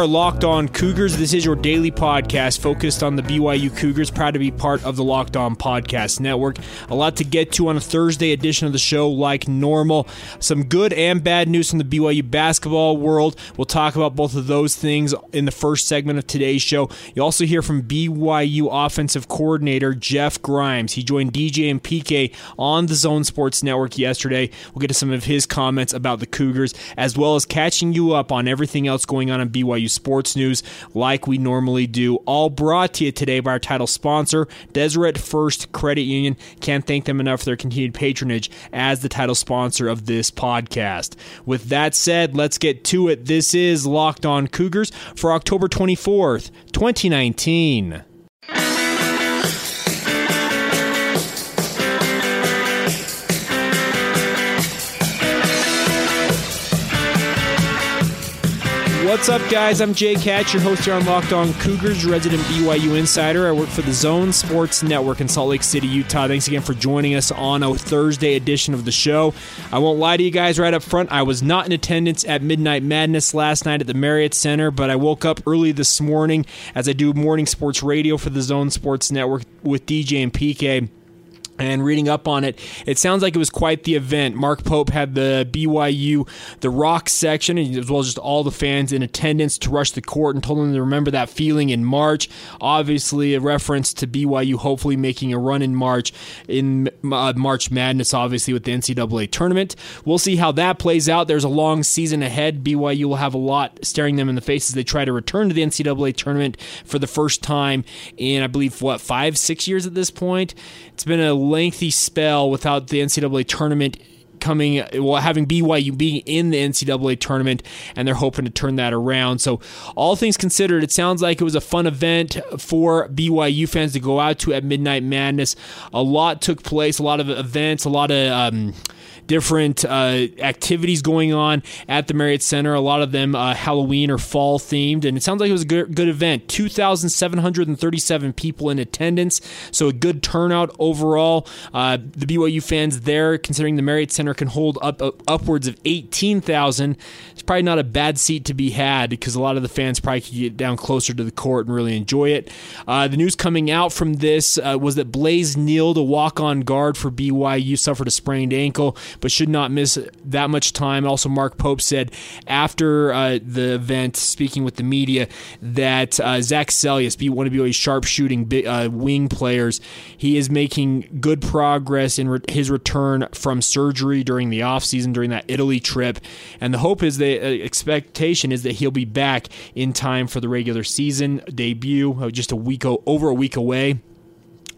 Are Locked On Cougars. This is your daily podcast focused on the BYU Cougars. Proud to be part of the Locked On Podcast Network. A lot to get to on a Thursday edition of the show, like normal. Some good and bad news from the BYU basketball world. We'll talk about both of those things in the first segment of today's show. You also hear from BYU offensive coordinator Jeff Grimes. He joined DJ and PK on the Zone Sports Network yesterday. We'll get to some of his comments about the Cougars, as well as catching you up on everything else going on in BYU Sports News like we normally do. All brought to you today by our title sponsor, Deseret First Credit Union. Can't thank them enough for their continued patronage as the title sponsor of this podcast. With that said, let's get to it. This is Locked On Cougars for October 24th, 2019. What's up, guys? I'm Jake Hatch, your host here on Locked On Cougars, resident BYU insider. I work for the Zone Sports Network in Salt Lake City, Utah. Thanks again for joining us on a Thursday edition of the show. I won't lie to you guys right up front. I was not in attendance at Midnight Madness last night at the Marriott Center, but I woke up early this morning as I do morning sports radio for the Zone Sports Network with DJ and PK and reading up on it, it sounds like it was quite the event. Mark Pope had the BYU, the rock section, as well as just all the fans in attendance to rush the court and told them to remember that feeling in March. Obviously, a reference to BYU hopefully making a run in March, in uh, March Madness, obviously, with the NCAA tournament. We'll see how that plays out. There's a long season ahead. BYU will have a lot staring them in the face as they try to return to the NCAA tournament for the first time in, I believe, what, five, six years at this point? It's been a lengthy spell without the NCAA tournament coming, well, having BYU being in the NCAA tournament, and they're hoping to turn that around. So, all things considered, it sounds like it was a fun event for BYU fans to go out to at Midnight Madness. A lot took place, a lot of events, a lot of. Um, different uh, activities going on at the Marriott Center. A lot of them uh, Halloween or fall themed, and it sounds like it was a good, good event. 2,737 people in attendance, so a good turnout overall. Uh, the BYU fans there, considering the Marriott Center can hold up upwards of 18,000, it's probably not a bad seat to be had because a lot of the fans probably could get down closer to the court and really enjoy it. Uh, the news coming out from this uh, was that Blaze Nield, the walk-on guard for BYU, suffered a sprained ankle but should not miss that much time. Also, Mark Pope said after uh, the event, speaking with the media, that uh, Zach be one of BYU's sharpshooting uh, wing players, he is making good progress in re- his return from surgery during the offseason, during that Italy trip. And the hope is the uh, expectation is that he'll be back in time for the regular season debut, uh, just a week over a week away.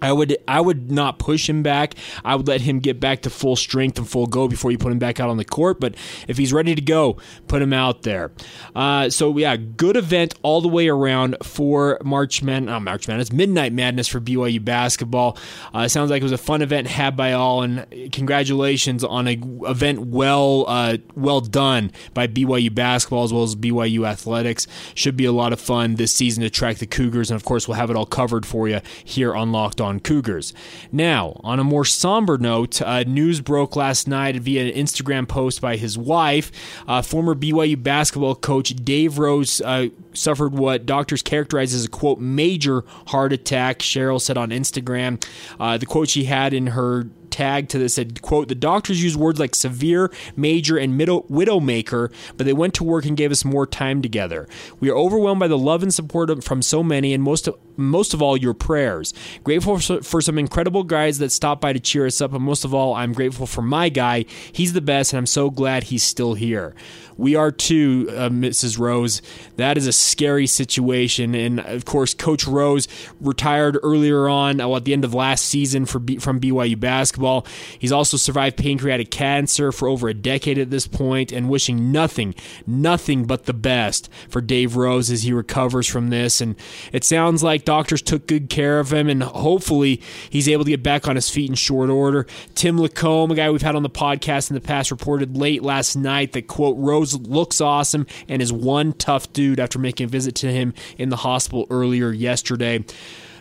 I would I would not push him back. I would let him get back to full strength and full go before you put him back out on the court. But if he's ready to go, put him out there. Uh, so yeah, good event all the way around for March Man, not March Madness, Midnight Madness for BYU basketball. Uh, sounds like it was a fun event had by all, and congratulations on a event well uh, well done by BYU basketball as well as BYU athletics. Should be a lot of fun this season to track the Cougars, and of course we'll have it all covered for you here on Locked On Cougars. Now, on a more somber note, uh, news broke last night via an Instagram post by his wife. Uh, former BYU basketball coach Dave Rose uh, suffered what doctors characterize as a quote major heart attack. Cheryl said on Instagram. Uh, the quote she had in her tag to this said, quote, the doctors use words like severe, major, and middle, widowmaker, but they went to work and gave us more time together. We are overwhelmed by the love and support from so many, and most of, most of all, your prayers. Grateful for some incredible guys that stopped by to cheer us up, and most of all, I'm grateful for my guy. He's the best, and I'm so glad he's still here. We are too, uh, Mrs. Rose. That is a scary situation. And of course, Coach Rose retired earlier on uh, at the end of last season for B- from BYU basketball. He's also survived pancreatic cancer for over a decade at this point, and wishing nothing, nothing but the best for Dave Rose as he recovers from this. And it sounds like doctors took good care of him, and hopefully he's able to get back on his feet in short order. Tim Lacombe, a guy we've had on the podcast in the past, reported late last night that, quote, Rose looks awesome and is one tough dude after making a visit to him in the hospital earlier yesterday.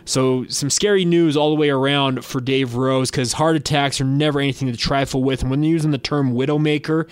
So, some scary news all the way around for Dave Rose because heart attacks are never anything to trifle with. And when they're using the term widowmaker,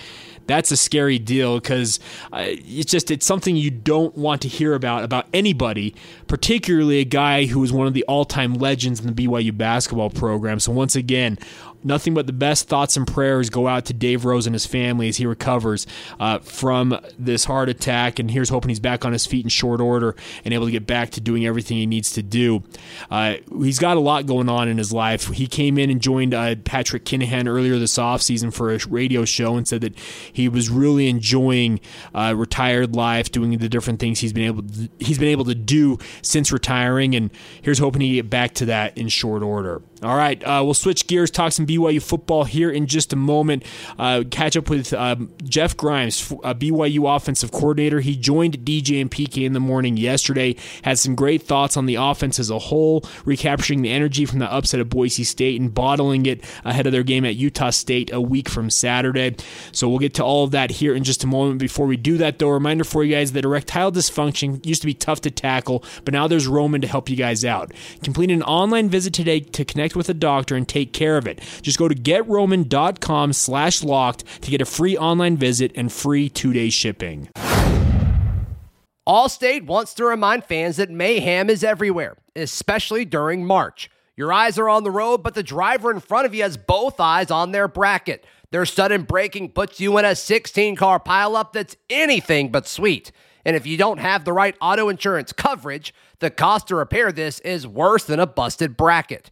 that's a scary deal because uh, it's just it's something you don't want to hear about about anybody, particularly a guy who is one of the all-time legends in the BYU basketball program. So once again, nothing but the best thoughts and prayers go out to Dave Rose and his family as he recovers uh, from this heart attack. And here's hoping he's back on his feet in short order and able to get back to doing everything he needs to do. Uh, he's got a lot going on in his life. He came in and joined uh, Patrick Kinahan earlier this offseason for a radio show and said that he was really enjoying uh, retired life, doing the different things he's been able to, he's been able to do since retiring. And here's hoping he get back to that in short order. All right, uh, we'll switch gears, talk some BYU football here in just a moment. Uh, catch up with um, Jeff Grimes, a BYU offensive coordinator. He joined DJ and PK in the morning yesterday, had some great thoughts on the offense as a whole, recapturing the energy from the upset of Boise State and bottling it ahead of their game at Utah State a week from Saturday. So we'll get to all of that here in just a moment. Before we do that, though, a reminder for you guys that erectile dysfunction used to be tough to tackle, but now there's Roman to help you guys out. Complete an online visit today to connect connect with a doctor and take care of it. Just go to getroman.com slash locked to get a free online visit and free two-day shipping. Allstate wants to remind fans that mayhem is everywhere, especially during March. Your eyes are on the road, but the driver in front of you has both eyes on their bracket. Their sudden braking puts you in a 16 car pileup that's anything but sweet. And if you don't have the right auto insurance coverage, the cost to repair this is worse than a busted bracket.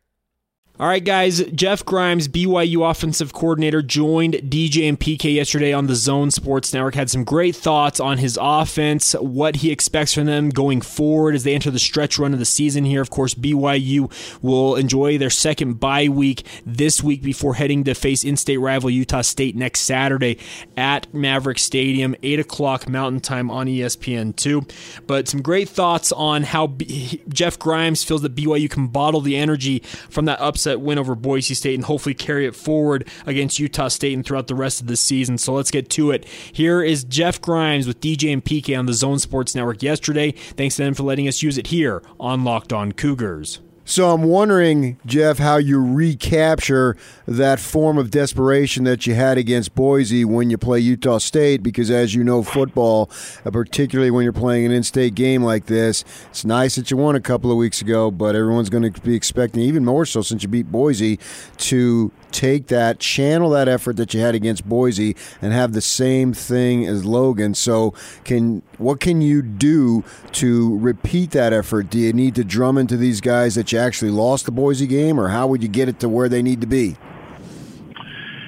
All right, guys. Jeff Grimes, BYU offensive coordinator, joined DJ and PK yesterday on the Zone Sports Network. Had some great thoughts on his offense, what he expects from them going forward as they enter the stretch run of the season here. Of course, BYU will enjoy their second bye week this week before heading to face in state rival Utah State next Saturday at Maverick Stadium, 8 o'clock Mountain Time on ESPN2. But some great thoughts on how B- Jeff Grimes feels that BYU can bottle the energy from that upset upset win over Boise State and hopefully carry it forward against Utah State and throughout the rest of the season. So let's get to it. Here is Jeff Grimes with DJ and PK on the Zone Sports Network yesterday. Thanks to them for letting us use it here on Locked On Cougars. So I'm wondering, Jeff, how you recapture that form of desperation that you had against Boise when you play Utah State, because as you know, football, uh, particularly when you're playing an in-state game like this, it's nice that you won a couple of weeks ago, but everyone's going to be expecting, even more so since you beat Boise, to take that, channel that effort that you had against Boise, and have the same thing as Logan. So, can what can you do to repeat that effort? Do you need to drum into these guys that you actually lost the Boise game, or how would you get it to where they need to be?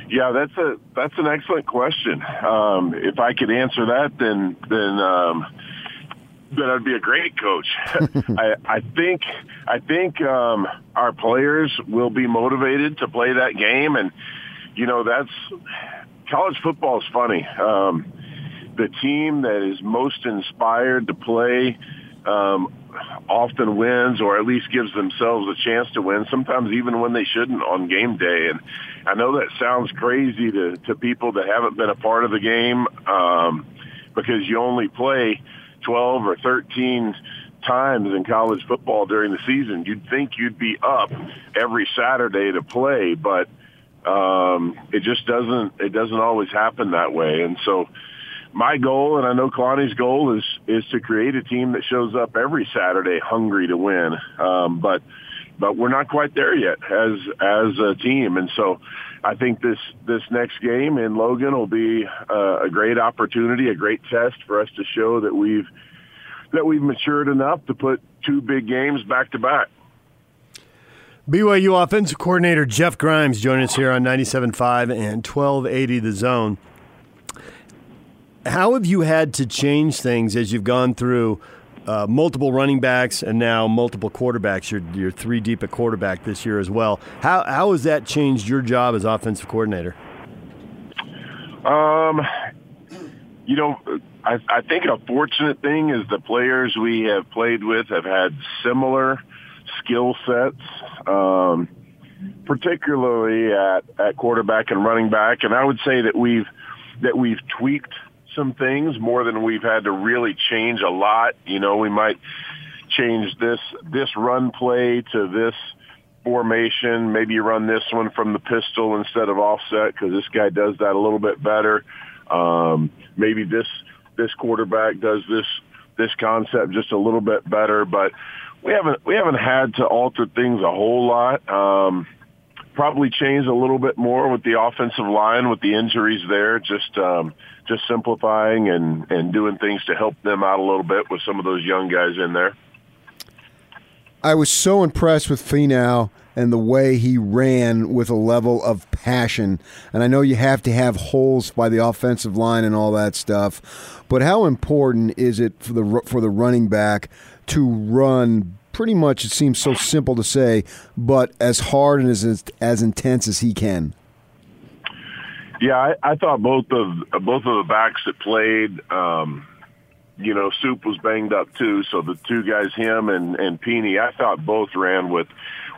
Yeah, that's a that's an excellent question. Um, if I could answer that, then then um, then I'd be a great coach. I, I think I think um, our players will be motivated to play that game, and you know that's college football is funny. Um, the team that is most inspired to play um, often wins, or at least gives themselves a chance to win. Sometimes even when they shouldn't on game day. And I know that sounds crazy to to people that haven't been a part of the game um, because you only play 12 or 13 times in college football during the season. You'd think you'd be up every Saturday to play, but um, it just doesn't. It doesn't always happen that way. And so, my goal, and I know Kalani's goal, is is to create a team that shows up every Saturday hungry to win. Um, but but we're not quite there yet as as a team, and so I think this this next game in Logan will be uh, a great opportunity, a great test for us to show that we've that we've matured enough to put two big games back to back. BYU offensive coordinator Jeff Grimes joining us here on 97.5 and 1280 The Zone. How have you had to change things as you've gone through uh, multiple running backs and now multiple quarterbacks. You're, you're three deep at quarterback this year as well. How, how has that changed your job as offensive coordinator? Um, you know, I, I think a fortunate thing is the players we have played with have had similar skill sets, um, particularly at, at quarterback and running back. And I would say that we've that we've tweaked some things more than we've had to really change a lot. You know, we might change this this run play to this formation. Maybe you run this one from the pistol instead of offset because this guy does that a little bit better. Um, maybe this this quarterback does this this concept just a little bit better, but we haven't we haven't had to alter things a whole lot. Um, probably changed a little bit more with the offensive line with the injuries there. Just um, just simplifying and and doing things to help them out a little bit with some of those young guys in there. I was so impressed with Finau and the way he ran with a level of passion. And I know you have to have holes by the offensive line and all that stuff, but how important is it for the for the running back to run pretty much it seems so simple to say, but as hard and as as intense as he can. Yeah, I, I thought both of both of the backs that played, um, you know, Soup was banged up too. So the two guys, him and and Peeny, I thought both ran with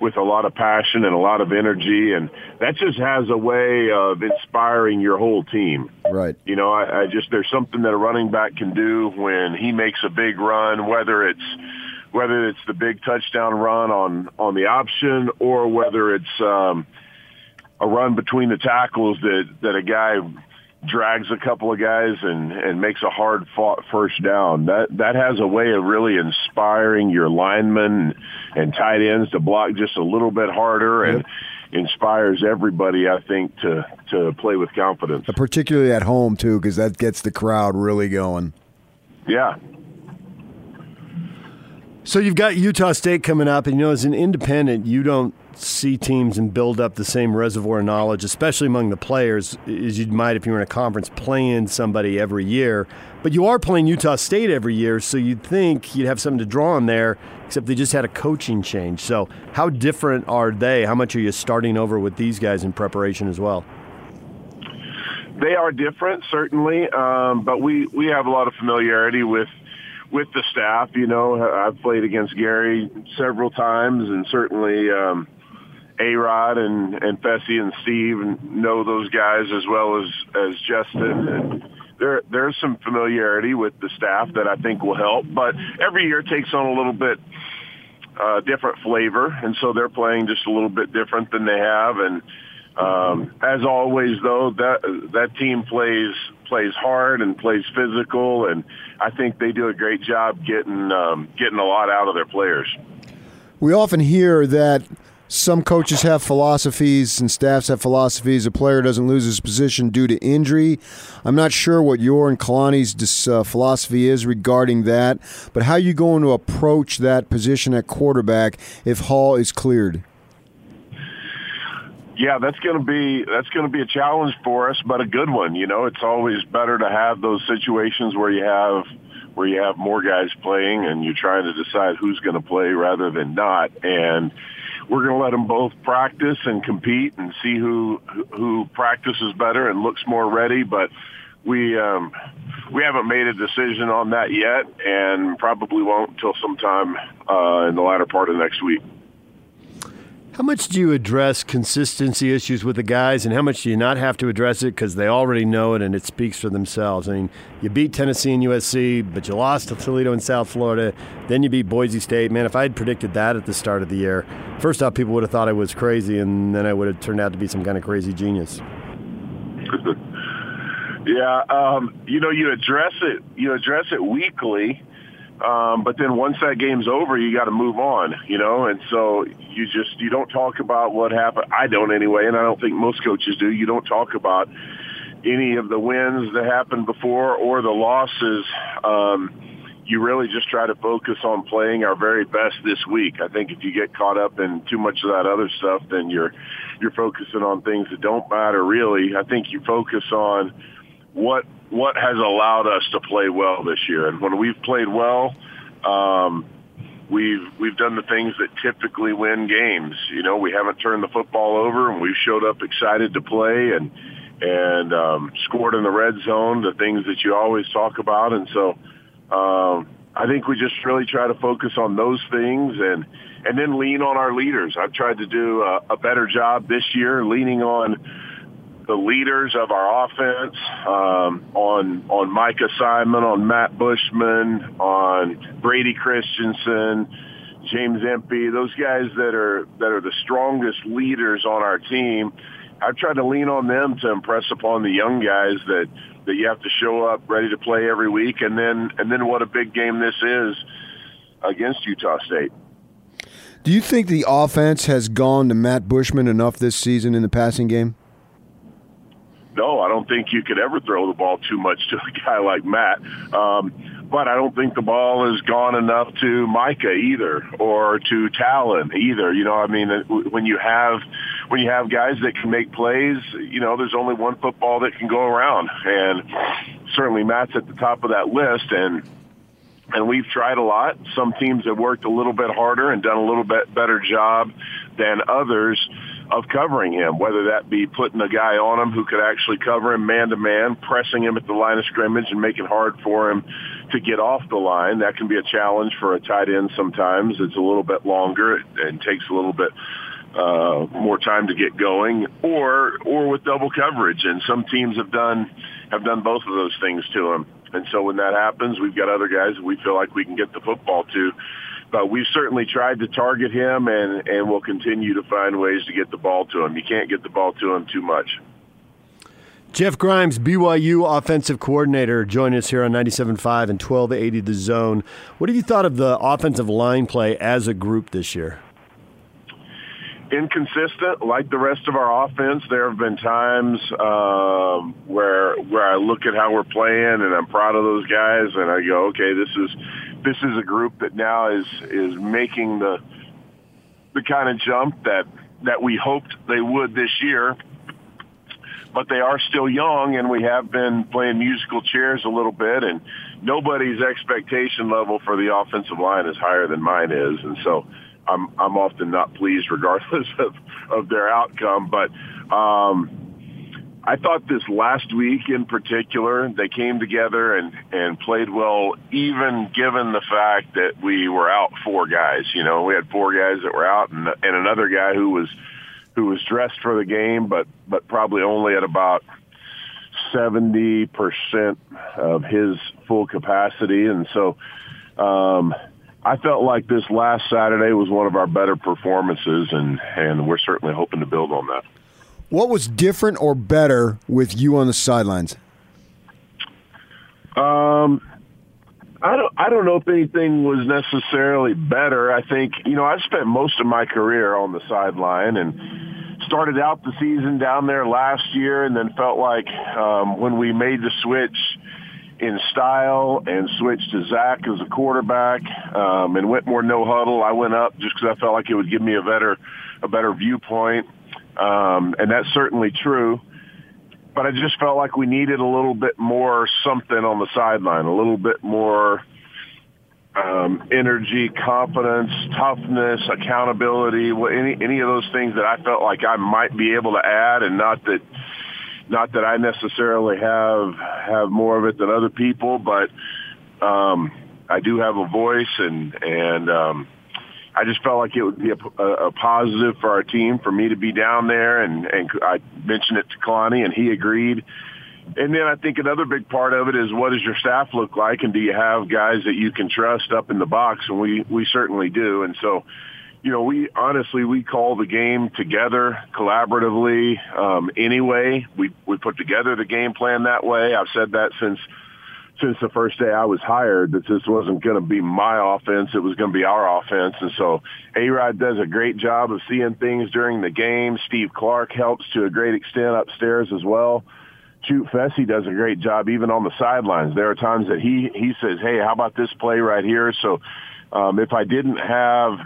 with a lot of passion and a lot of energy, and that just has a way of inspiring your whole team. Right. You know, I, I just there's something that a running back can do when he makes a big run, whether it's whether it's the big touchdown run on on the option or whether it's um, a run between the tackles that that a guy drags a couple of guys and and makes a hard fought first down. That that has a way of really inspiring your linemen and tight ends to block just a little bit harder and yep. inspires everybody I think to to play with confidence. Particularly at home too cuz that gets the crowd really going. Yeah, so you've got Utah State coming up, and you know, as an independent, you don't see teams and build up the same reservoir of knowledge, especially among the players, as you might if you were in a conference playing somebody every year. But you are playing Utah State every year, so you'd think you'd have something to draw on there, except they just had a coaching change. So, how different are they? How much are you starting over with these guys in preparation as well? They are different, certainly, um, but we, we have a lot of familiarity with with the staff. You know, I've played against Gary several times, and certainly um, A Rod and and Fessy and Steve know those guys as well as as Justin. And there there's some familiarity with the staff that I think will help. But every year takes on a little bit uh, different flavor, and so they're playing just a little bit different than they have. And um, as always, though, that that team plays plays hard and plays physical, and I think they do a great job getting um, getting a lot out of their players. We often hear that some coaches have philosophies and staffs have philosophies. A player doesn't lose his position due to injury. I'm not sure what your and Kalani's uh, philosophy is regarding that, but how are you going to approach that position at quarterback if Hall is cleared? Yeah, that's going to be that's going to be a challenge for us, but a good one. You know, it's always better to have those situations where you have where you have more guys playing and you're trying to decide who's going to play rather than not. And we're going to let them both practice and compete and see who who practices better and looks more ready. But we um, we haven't made a decision on that yet, and probably won't until sometime uh, in the latter part of next week. How much do you address consistency issues with the guys, and how much do you not have to address it because they already know it and it speaks for themselves? I mean, you beat Tennessee and USC, but you lost to Toledo and South Florida. Then you beat Boise State. Man, if I had predicted that at the start of the year, first off, people would have thought I was crazy, and then I would have turned out to be some kind of crazy genius. yeah, um, you know, you address it. You address it weekly um, but then once that game's over, you got to move on, you know. And so you just you don't talk about what happened. I don't anyway, and I don't think most coaches do. You don't talk about any of the wins that happened before or the losses. Um, you really just try to focus on playing our very best this week. I think if you get caught up in too much of that other stuff, then you're you're focusing on things that don't matter really. I think you focus on what what has allowed us to play well this year. And when we've played well, Um, we've we've done the things that typically win games. You know, we haven't turned the football over, and we've showed up excited to play and and um, scored in the red zone. The things that you always talk about, and so um, I think we just really try to focus on those things and and then lean on our leaders. I've tried to do a, a better job this year, leaning on the leaders of our offense, um, on on Micah Simon, on Matt Bushman, on Brady Christensen, James Empey, those guys that are that are the strongest leaders on our team. I've tried to lean on them to impress upon the young guys that that you have to show up ready to play every week, and then and then what a big game this is against Utah State. Do you think the offense has gone to Matt Bushman enough this season in the passing game? No, I don't think you could ever throw the ball too much to a guy like Matt. Um, but I don't think the ball has gone enough to Micah either, or to Talon either. You know, I mean, when you have when you have guys that can make plays, you know, there's only one football that can go around, and certainly Matt's at the top of that list. And and we've tried a lot. Some teams have worked a little bit harder and done a little bit better job than others of covering him, whether that be putting a guy on him who could actually cover him man to man, pressing him at the line of scrimmage and making it hard for him to get off the line. That can be a challenge for a tight end sometimes. It's a little bit longer and takes a little bit uh, more time to get going, or or with double coverage. And some teams have done have done both of those things to him. And so when that happens, we've got other guys we feel like we can get the football to but we've certainly tried to target him and, and we'll continue to find ways to get the ball to him. You can't get the ball to him too much. Jeff Grimes, BYU offensive coordinator, joining us here on 97.5 and 1280 The Zone. What have you thought of the offensive line play as a group this year? Inconsistent, like the rest of our offense. There have been times um, where where I look at how we're playing and I'm proud of those guys, and I go, okay, this is this is a group that now is is making the the kind of jump that that we hoped they would this year. But they are still young, and we have been playing musical chairs a little bit, and nobody's expectation level for the offensive line is higher than mine is, and so I'm I'm often not pleased regardless of of their outcome. But um, I thought this last week in particular, they came together and, and played well, even given the fact that we were out four guys. You know, we had four guys that were out and, and another guy who was, who was dressed for the game, but, but probably only at about 70% of his full capacity. And so, um, I felt like this last Saturday was one of our better performances and, and we're certainly hoping to build on that. What was different or better with you on the sidelines? Um, I don't. I don't know if anything was necessarily better. I think you know I spent most of my career on the sideline and started out the season down there last year, and then felt like um, when we made the switch in style and switched to Zach as a quarterback um, and went more no huddle. I went up just because I felt like it would give me a better a better viewpoint um, and that's certainly true. But I just felt like we needed a little bit more something on the sideline, a little bit more um, energy, confidence, toughness, accountability, any any of those things that I felt like I might be able to add, and not that not that I necessarily have have more of it than other people, but um, I do have a voice, and and um, I just felt like it would be a, a, a positive for our team for me to be down there, and and I mentioned it to Kalani, and he agreed. And then I think another big part of it is what does your staff look like, and do you have guys that you can trust up in the box? And we we certainly do. And so, you know, we honestly we call the game together collaboratively. Um, anyway, we we put together the game plan that way. I've said that since since the first day I was hired that this wasn't going to be my offense. It was going to be our offense. And so A-Rod does a great job of seeing things during the game. Steve Clark helps to a great extent upstairs as well. Shoot Fessy does a great job even on the sidelines. There are times that he, he says, Hey, how about this play right here? So, um, if I didn't have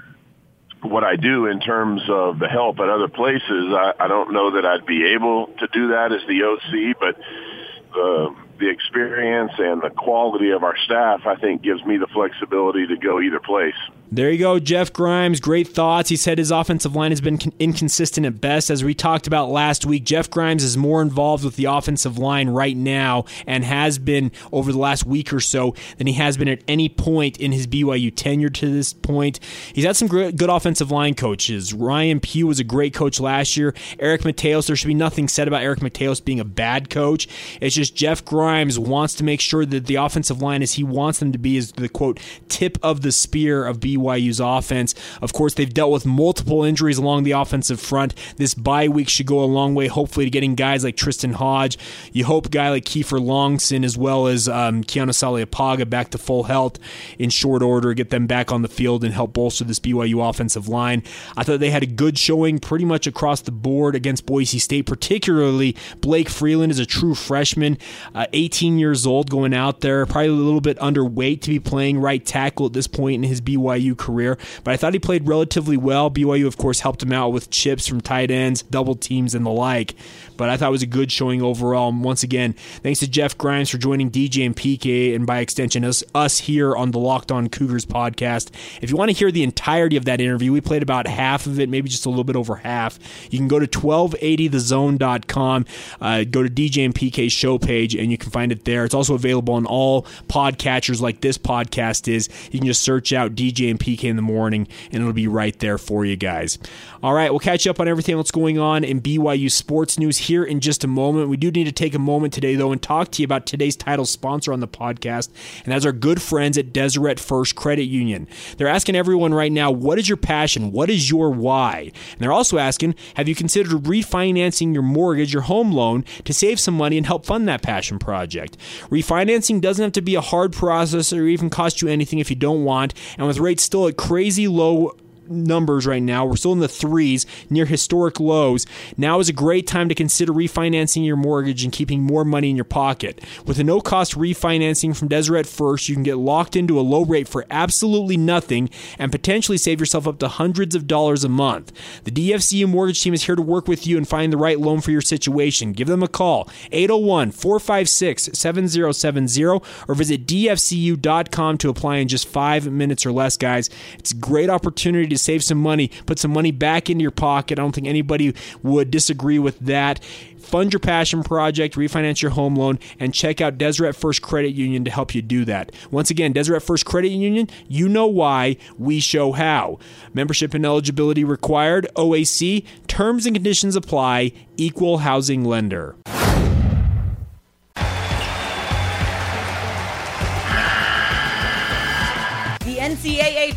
what I do in terms of the help at other places, I, I don't know that I'd be able to do that as the OC, but, uh, the experience and the quality of our staff, I think gives me the flexibility to go either place. There you go, Jeff Grimes. Great thoughts. He said his offensive line has been inconsistent at best. As we talked about last week, Jeff Grimes is more involved with the offensive line right now and has been over the last week or so than he has been at any point in his BYU tenure to this point. He's had some good offensive line coaches. Ryan Pugh was a great coach last year. Eric Mateos, there should be nothing said about Eric Mateos being a bad coach. It's just Jeff Grimes wants to make sure that the offensive line, as he wants them to be, is the quote tip of the spear of BYU BYU's offense. Of course, they've dealt with multiple injuries along the offensive front. This bye week should go a long way, hopefully, to getting guys like Tristan Hodge. You hope a guy like Kiefer Longson as well as um, Keanu Saleapaga back to full health in short order, get them back on the field and help bolster this BYU offensive line. I thought they had a good showing pretty much across the board against Boise State, particularly Blake Freeland is a true freshman, uh, 18 years old, going out there, probably a little bit underweight to be playing right tackle at this point in his BYU BYU career, but I thought he played relatively well. BYU, of course, helped him out with chips from tight ends, double teams, and the like. But I thought it was a good showing overall. And once again, thanks to Jeff Grimes for joining DJ and PK, and by extension, us, us here on the Locked On Cougars podcast. If you want to hear the entirety of that interview, we played about half of it, maybe just a little bit over half. You can go to 1280thezone.com, uh, go to DJ and PK's show page, and you can find it there. It's also available on all podcatchers like this podcast is. You can just search out DJ and PK in the morning, and it'll be right there for you guys. All right, we'll catch you up on everything that's going on in BYU sports news here in just a moment. We do need to take a moment today, though, and talk to you about today's title sponsor on the podcast, and that's our good friends at Deseret First Credit Union. They're asking everyone right now, what is your passion? What is your why? And they're also asking, have you considered refinancing your mortgage, your home loan, to save some money and help fund that passion project? Refinancing doesn't have to be a hard process or even cost you anything if you don't want, and with rates still at crazy low numbers right now. We're still in the threes, near historic lows. Now is a great time to consider refinancing your mortgage and keeping more money in your pocket. With a no cost refinancing from Deseret First, you can get locked into a low rate for absolutely nothing and potentially save yourself up to hundreds of dollars a month. The DFCU mortgage team is here to work with you and find the right loan for your situation. Give them a call, 801 456 7070, or visit dfcu.com to apply in just five minutes or less, guys. It's a great opportunity to save some money, put some money back into your pocket. I don't think anybody would disagree with that. Fund your passion project, refinance your home loan, and check out Deseret First Credit Union to help you do that. Once again, Deseret First Credit Union, you know why, we show how. Membership and eligibility required, OAC, terms and conditions apply, equal housing lender.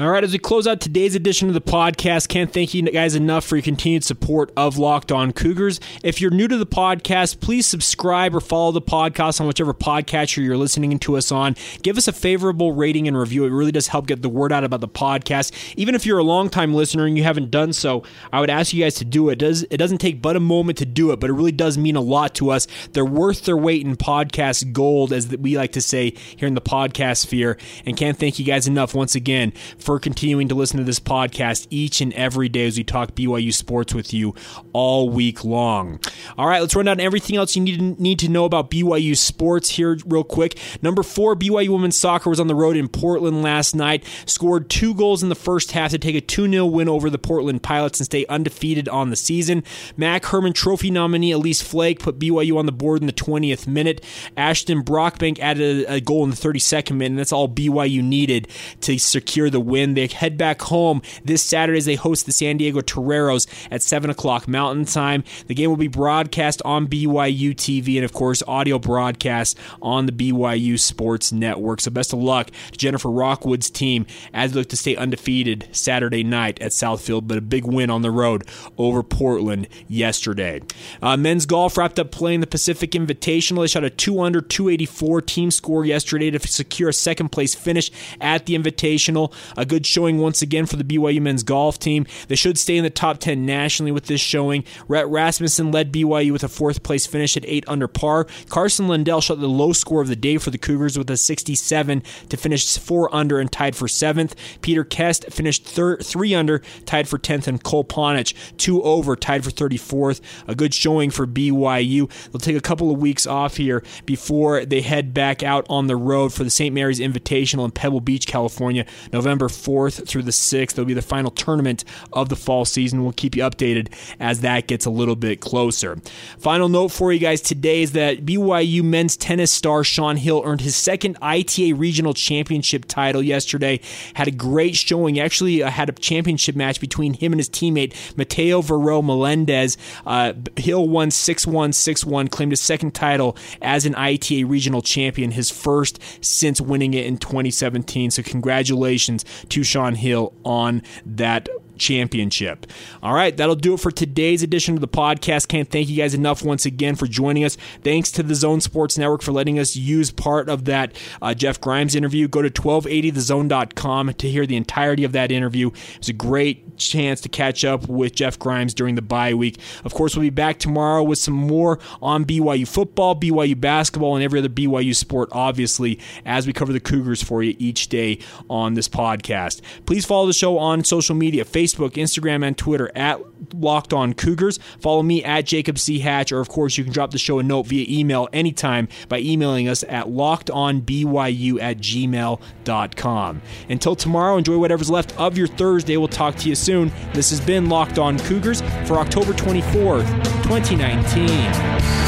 All right, as we close out today's edition of the podcast, can't thank you guys enough for your continued support of Locked On Cougars. If you're new to the podcast, please subscribe or follow the podcast on whichever podcatcher you're listening to us on. Give us a favorable rating and review. It really does help get the word out about the podcast. Even if you're a longtime listener and you haven't done so, I would ask you guys to do it. It, does, it doesn't take but a moment to do it, but it really does mean a lot to us. They're worth their weight in podcast gold, as we like to say here in the podcast sphere. And can't thank you guys enough once again continuing to listen to this podcast each and every day as we talk BYU sports with you all week long. All right, let's run down everything else you need to, need to know about BYU sports here, real quick. Number four, BYU women's soccer was on the road in Portland last night, scored two goals in the first half to take a 2 0 win over the Portland Pilots and stay undefeated on the season. MAC Hermann Trophy nominee Elise Flake put BYU on the board in the 20th minute. Ashton Brockbank added a, a goal in the 32nd minute, and that's all BYU needed to secure the win win. They head back home this Saturday as they host the San Diego Toreros at 7 o'clock Mountain Time. The game will be broadcast on BYU TV and, of course, audio broadcast on the BYU Sports Network. So best of luck to Jennifer Rockwood's team as they look to stay undefeated Saturday night at Southfield, but a big win on the road over Portland yesterday. Uh, men's golf wrapped up playing the Pacific Invitational. They shot a 2 under 284 team score yesterday to secure a second place finish at the Invitational. A good showing once again for the BYU men's golf team. They should stay in the top 10 nationally with this showing. Rhett Rasmussen led BYU with a fourth place finish at 8 under par. Carson Lundell shot the low score of the day for the Cougars with a 67 to finish 4 under and tied for 7th. Peter Kuest finished thir- 3 under, tied for 10th, and Cole Ponich 2 over, tied for 34th. A good showing for BYU. They'll take a couple of weeks off here before they head back out on the road for the St. Mary's Invitational in Pebble Beach, California, November 4th through the 6th. It'll be the final tournament of the fall season. We'll keep you updated as that gets a little bit closer. Final note for you guys today is that BYU men's tennis star Sean Hill earned his second ITA regional championship title yesterday. Had a great showing. Actually, uh, had a championship match between him and his teammate Mateo Verro Melendez. Uh, Hill won 6 1 6 1, claimed his second title as an ITA regional champion, his first since winning it in 2017. So, congratulations to Sean Hill on that championship. All right, that'll do it for today's edition of the podcast. Can't thank you guys enough once again for joining us. Thanks to the Zone Sports Network for letting us use part of that uh, Jeff Grimes interview. Go to 1280thezone.com to hear the entirety of that interview. It was a great chance to catch up with Jeff Grimes during the bye week. Of course, we'll be back tomorrow with some more on BYU football, BYU basketball, and every other BYU sport, obviously, as we cover the Cougars for you each day on this podcast. Please follow the show on social media Facebook, Instagram, and Twitter at Locked On Cougars. Follow me at Jacob C. Hatch, or of course, you can drop the show a note via email anytime by emailing us at lockedonbyu at gmail.com. Until tomorrow, enjoy whatever's left of your Thursday. We'll talk to you soon. This has been Locked On Cougars for October 24th, 2019.